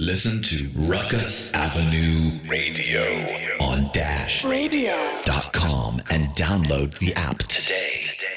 Listen to Ruckus Avenue Radio on Dash Radio.com and download the app today.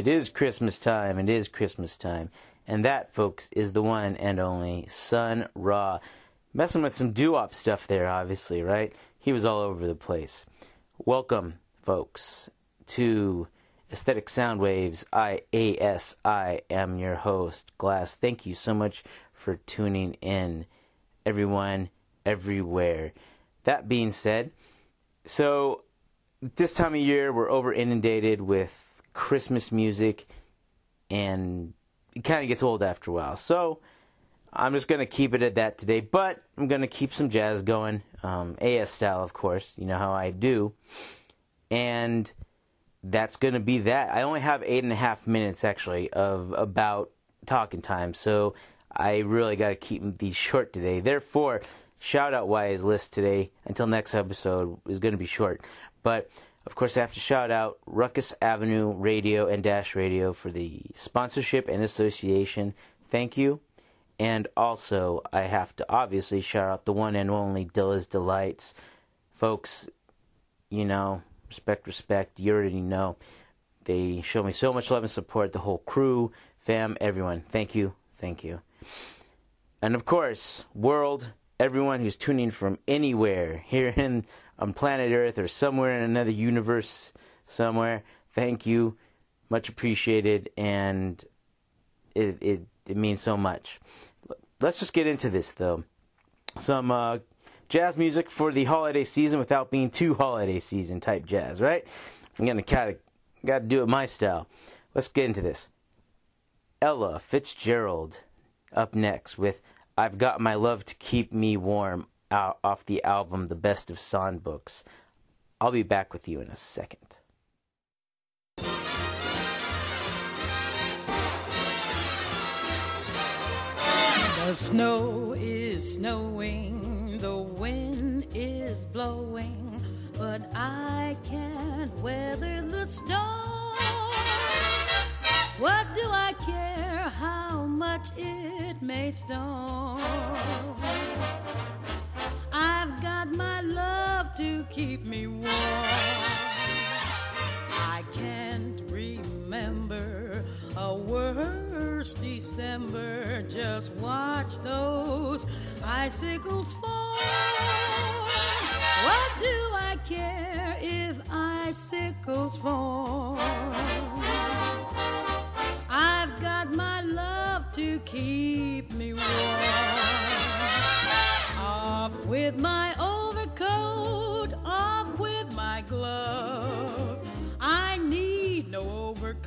It is Christmas time. It is Christmas time. And that, folks, is the one and only Sun Ra. Messing with some doo wop stuff there, obviously, right? He was all over the place. Welcome, folks, to Aesthetic Sound Waves. I A S I am your host, Glas. Thank you so much for tuning in, everyone, everywhere. That being said, so this time of year we're over inundated with Christmas music and it kind of gets old after a while. So I'm just going to keep it at that today, but I'm going to keep some jazz going, um, AS style, of course. You know how I do. And that's going to be that. I only have eight and a half minutes actually of about talking time, so I really got to keep these short today. Therefore, shout out wise list today until next episode is going to be short. But of course, I have to shout out Ruckus Avenue Radio and Dash Radio for the sponsorship and association. Thank you. And also, I have to obviously shout out the one and only Dilla's Delights. Folks, you know, respect, respect. You already know. They show me so much love and support. The whole crew, fam, everyone. Thank you. Thank you. And of course, world, everyone who's tuning from anywhere here in on planet Earth or somewhere in another universe somewhere. Thank you. Much appreciated. And it, it, it means so much. Let's just get into this, though. Some uh, jazz music for the holiday season without being too holiday season type jazz, right? I'm gonna kind of got to do it my style. Let's get into this. Ella Fitzgerald up next with "I've Got My Love to Keep Me Warm" out off the album The Best of Song Books*, I'll be back with you in a second. The snow is snowing, the wind is blowing, but I can't weather the storm. What do I care how much it may storm? I've got my love to keep me warm. I can't remember a worse December. Just watch those icicles fall. What do I care if icicles fall? I've got my love to keep me warm.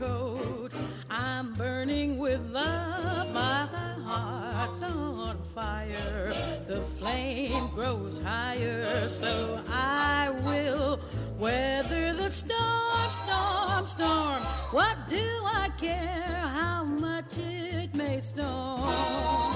Overcoat. I'm burning with love. My heart's on fire. The flame grows higher, so I will weather the storm, storm, storm. What do I care how much it may storm?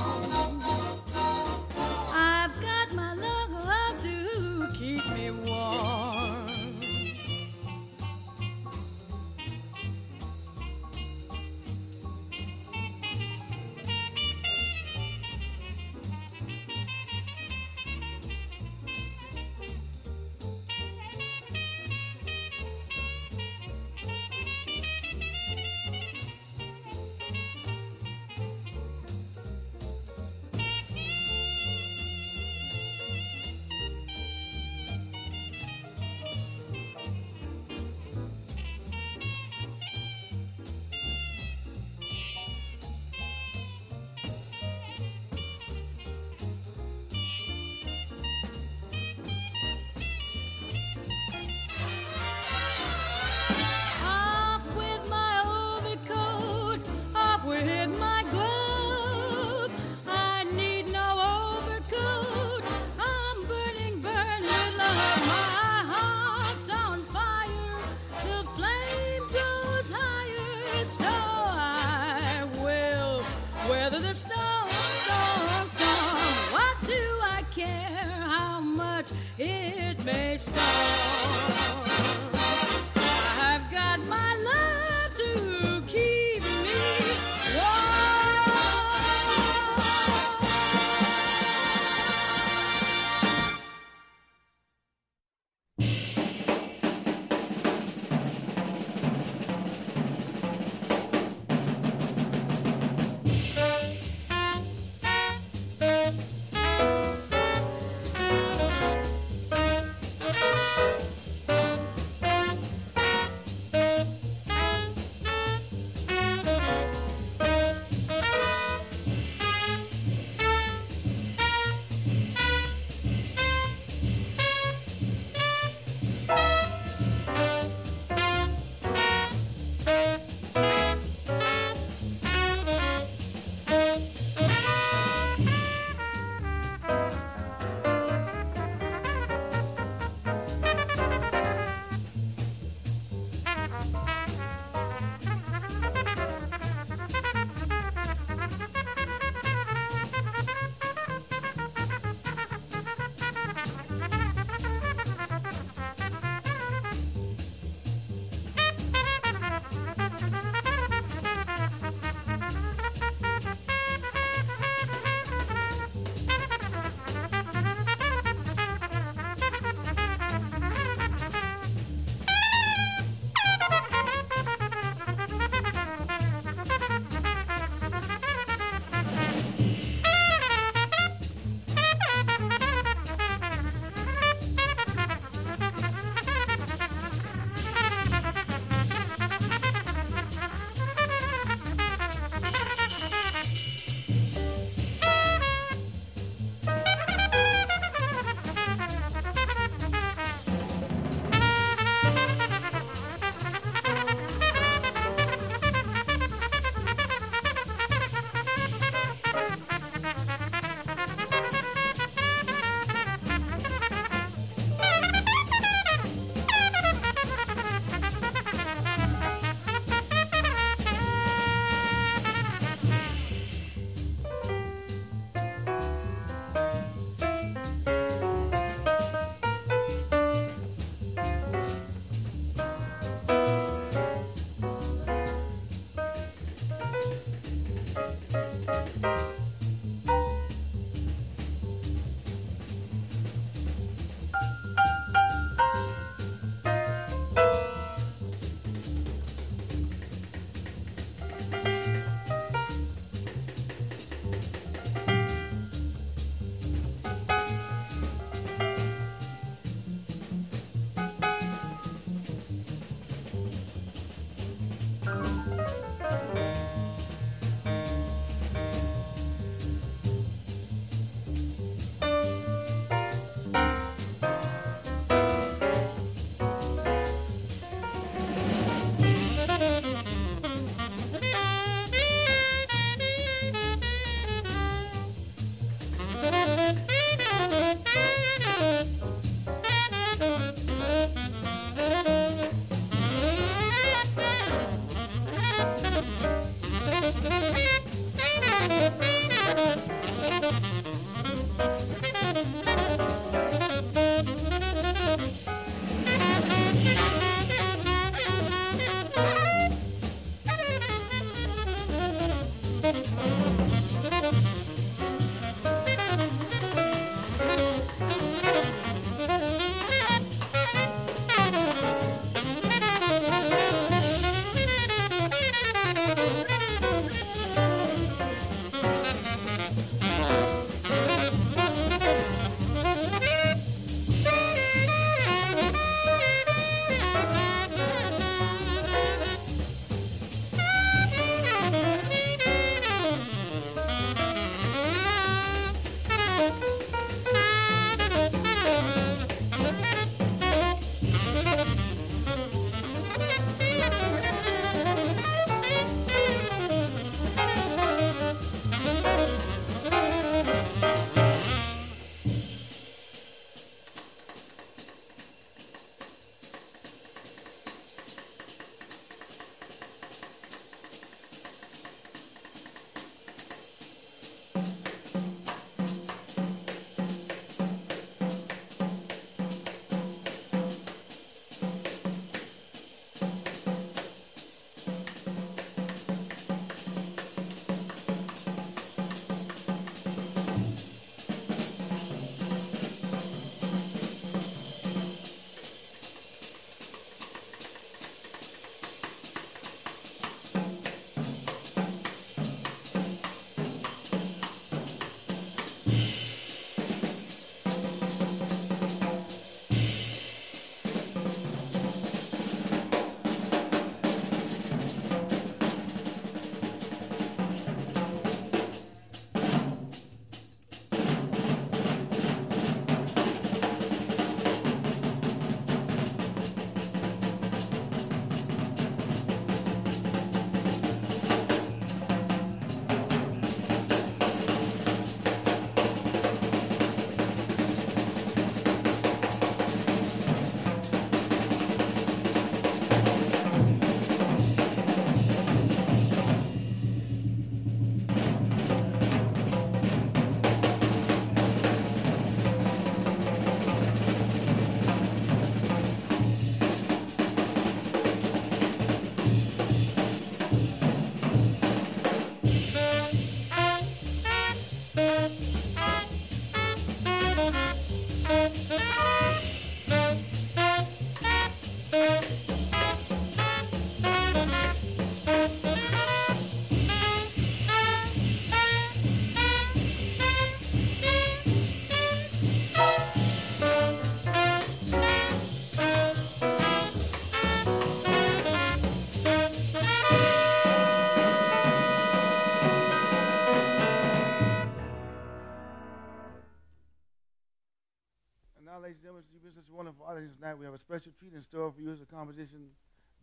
Ladies and gentlemen, you've been such a wonderful audience tonight. We have a special treat in store for you It's a composition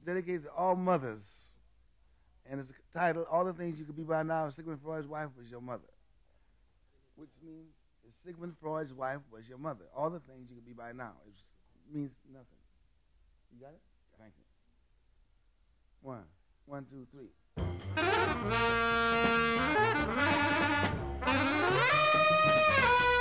dedicated to all mothers. And it's titled All the Things You Could Be by Now. Sigmund Freud's wife was your mother. Which means Sigmund Freud's wife was your mother. All the things you could be by now. It means nothing. You got it? Thank you. One, one, two, three.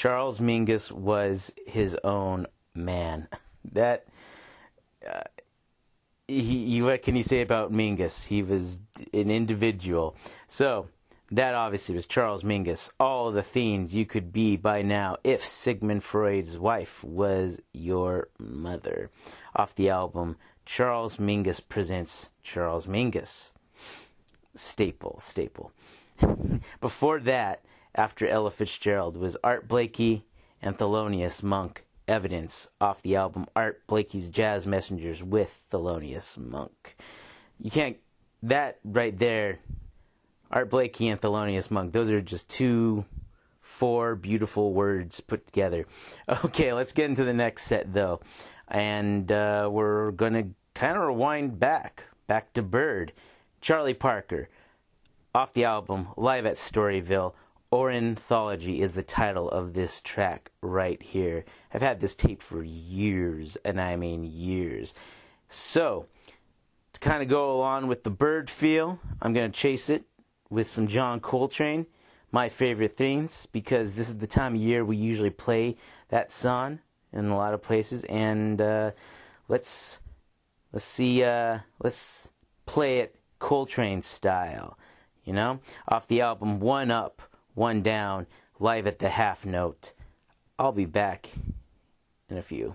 Charles Mingus was his own man. That uh, he, what can you say about Mingus? He was an individual. So that obviously was Charles Mingus. All the things you could be by now if Sigmund Freud's wife was your mother. Off the album, Charles Mingus presents Charles Mingus. Staple, staple. Before that, after Ella Fitzgerald, was Art Blakey and Thelonious Monk. Evidence off the album Art Blakey's Jazz Messengers with Thelonious Monk. You can't, that right there, Art Blakey and Thelonious Monk, those are just two, four beautiful words put together. Okay, let's get into the next set though. And uh, we're going to kind of rewind back, back to Bird. Charlie Parker, off the album Live at Storyville. Ornithology is the title of this track right here. I've had this tape for years, and I mean years. So, to kind of go along with the bird feel, I'm going to chase it with some John Coltrane, my favorite things, because this is the time of year we usually play that song in a lot of places. And uh, let's let's see, uh, let's play it Coltrane style. You know, off the album One Up one down, live at the half note. I'll be back in a few.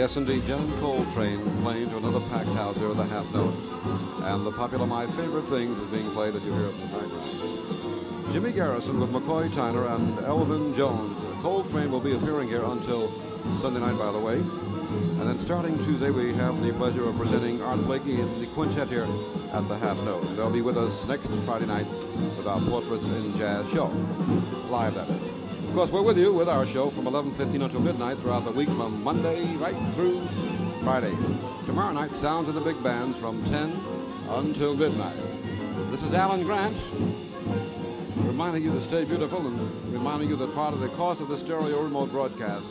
Yes, indeed, John Coltrane playing to another packed house here at the Half Note. And the popular My Favorite Things is being played as you hear it in the background. Jimmy Garrison with McCoy Tyner and Elvin Jones. Coltrane will be appearing here until Sunday night, by the way. And then starting Tuesday, we have the pleasure of presenting Art Blakey and the quintet here at the Half Note. They'll be with us next Friday night with our Portraits in Jazz show. Live, that is. Of course, we're with you with our show from 11.15 until midnight throughout the week from Monday right through Friday. Tomorrow night, sounds of the big bands from 10 until midnight. This is Alan Grant reminding you to stay beautiful and reminding you that part of the cost of the stereo remote broadcast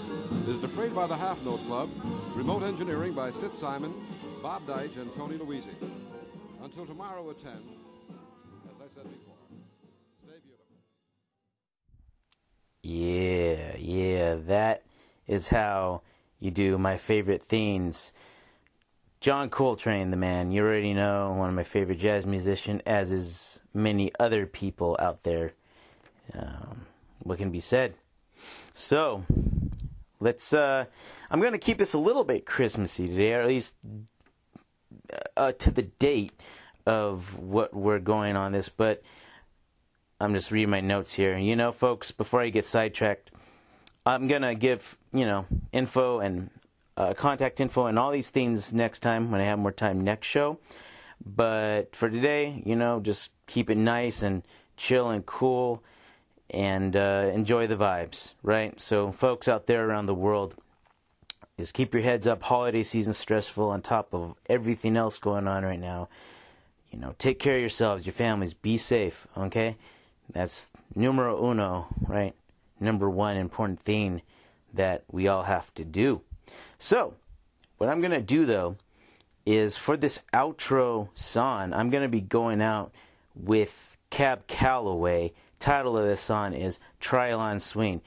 is defrayed by the Half Note Club, remote engineering by Sid Simon, Bob Deitch, and Tony Luisi. Until tomorrow at 10, Yeah, yeah, that is how you do my favorite themes. John Coltrane, the man, you already know, one of my favorite jazz musicians, as is many other people out there. Um, what can be said? So, let's, uh, I'm going to keep this a little bit Christmassy today, or at least uh, to the date of what we're going on this, but I'm just reading my notes here. You know, folks, before I get sidetracked, I'm going to give, you know, info and uh, contact info and all these things next time when I have more time next show. But for today, you know, just keep it nice and chill and cool and uh, enjoy the vibes, right? So, folks out there around the world, just keep your heads up. Holiday season stressful on top of everything else going on right now. You know, take care of yourselves, your families, be safe, okay? That's numero uno, right? Number one important thing that we all have to do. So, what I'm going to do though is for this outro song, I'm going to be going out with Cab Calloway. Title of this song is Trial Swing.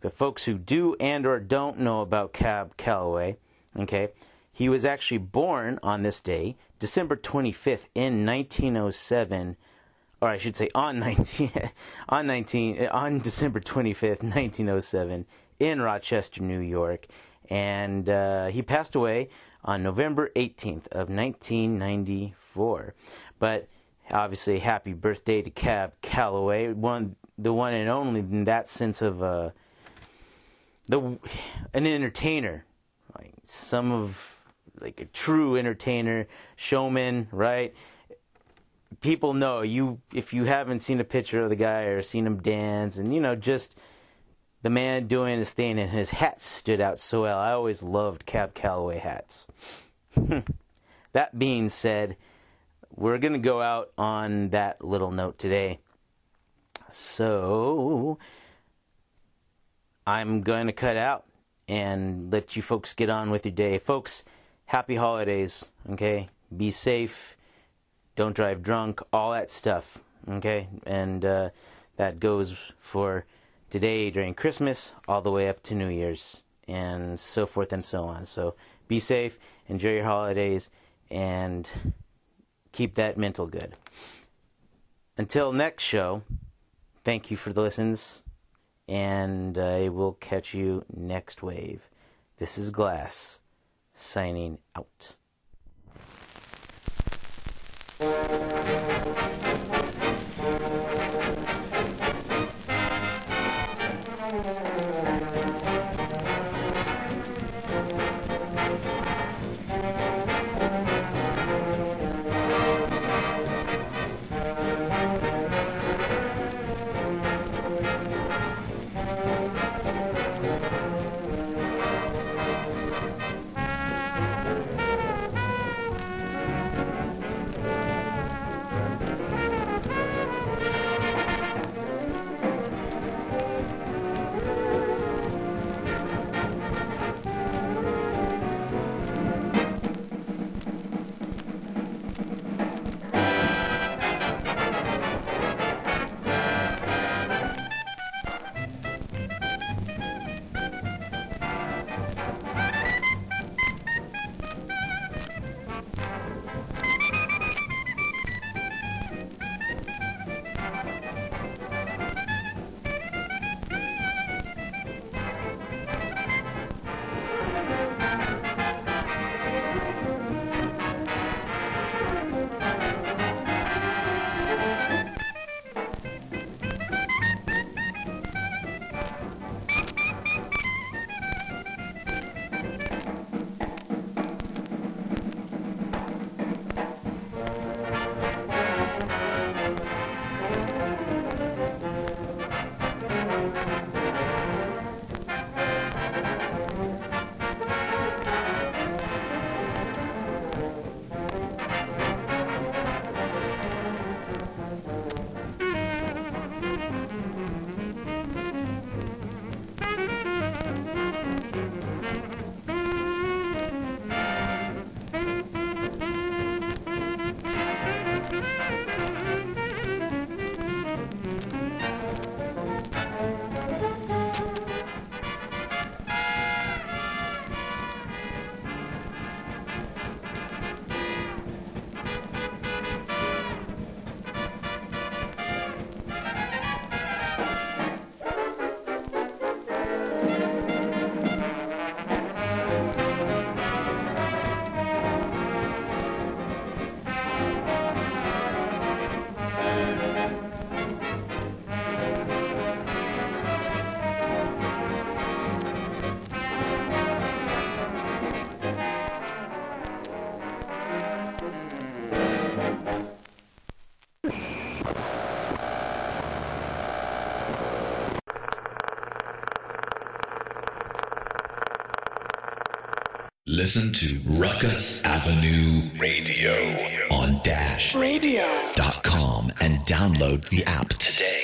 The folks who do and or don't know about Cab Calloway, okay, he was actually born on this day, December 25th in 1907 or I should say on 19 on 19 on December 25th, 1907 in Rochester, New York, and uh, he passed away on November 18th of 1994. But obviously, happy birthday to Cab Calloway, one the one and only in that sense of uh, the an entertainer, like some of like a true entertainer, showman, right? People know you if you haven't seen a picture of the guy or seen him dance, and you know just the man doing his thing, and his hat stood out so well. I always loved Cab Calloway hats. that being said, we're gonna go out on that little note today. So I'm going to cut out and let you folks get on with your day. Folks, happy holidays, okay? Be safe, don't drive drunk, all that stuff, okay? And uh, that goes for today during Christmas all the way up to New Year's and so forth and so on. So be safe, enjoy your holidays, and keep that mental good. Until next show, thank you for the listens and I will catch you next wave. This is Glas, signing out. Música Listen to Ruckus Avenue Radio on Dash Radio.com and download the app today.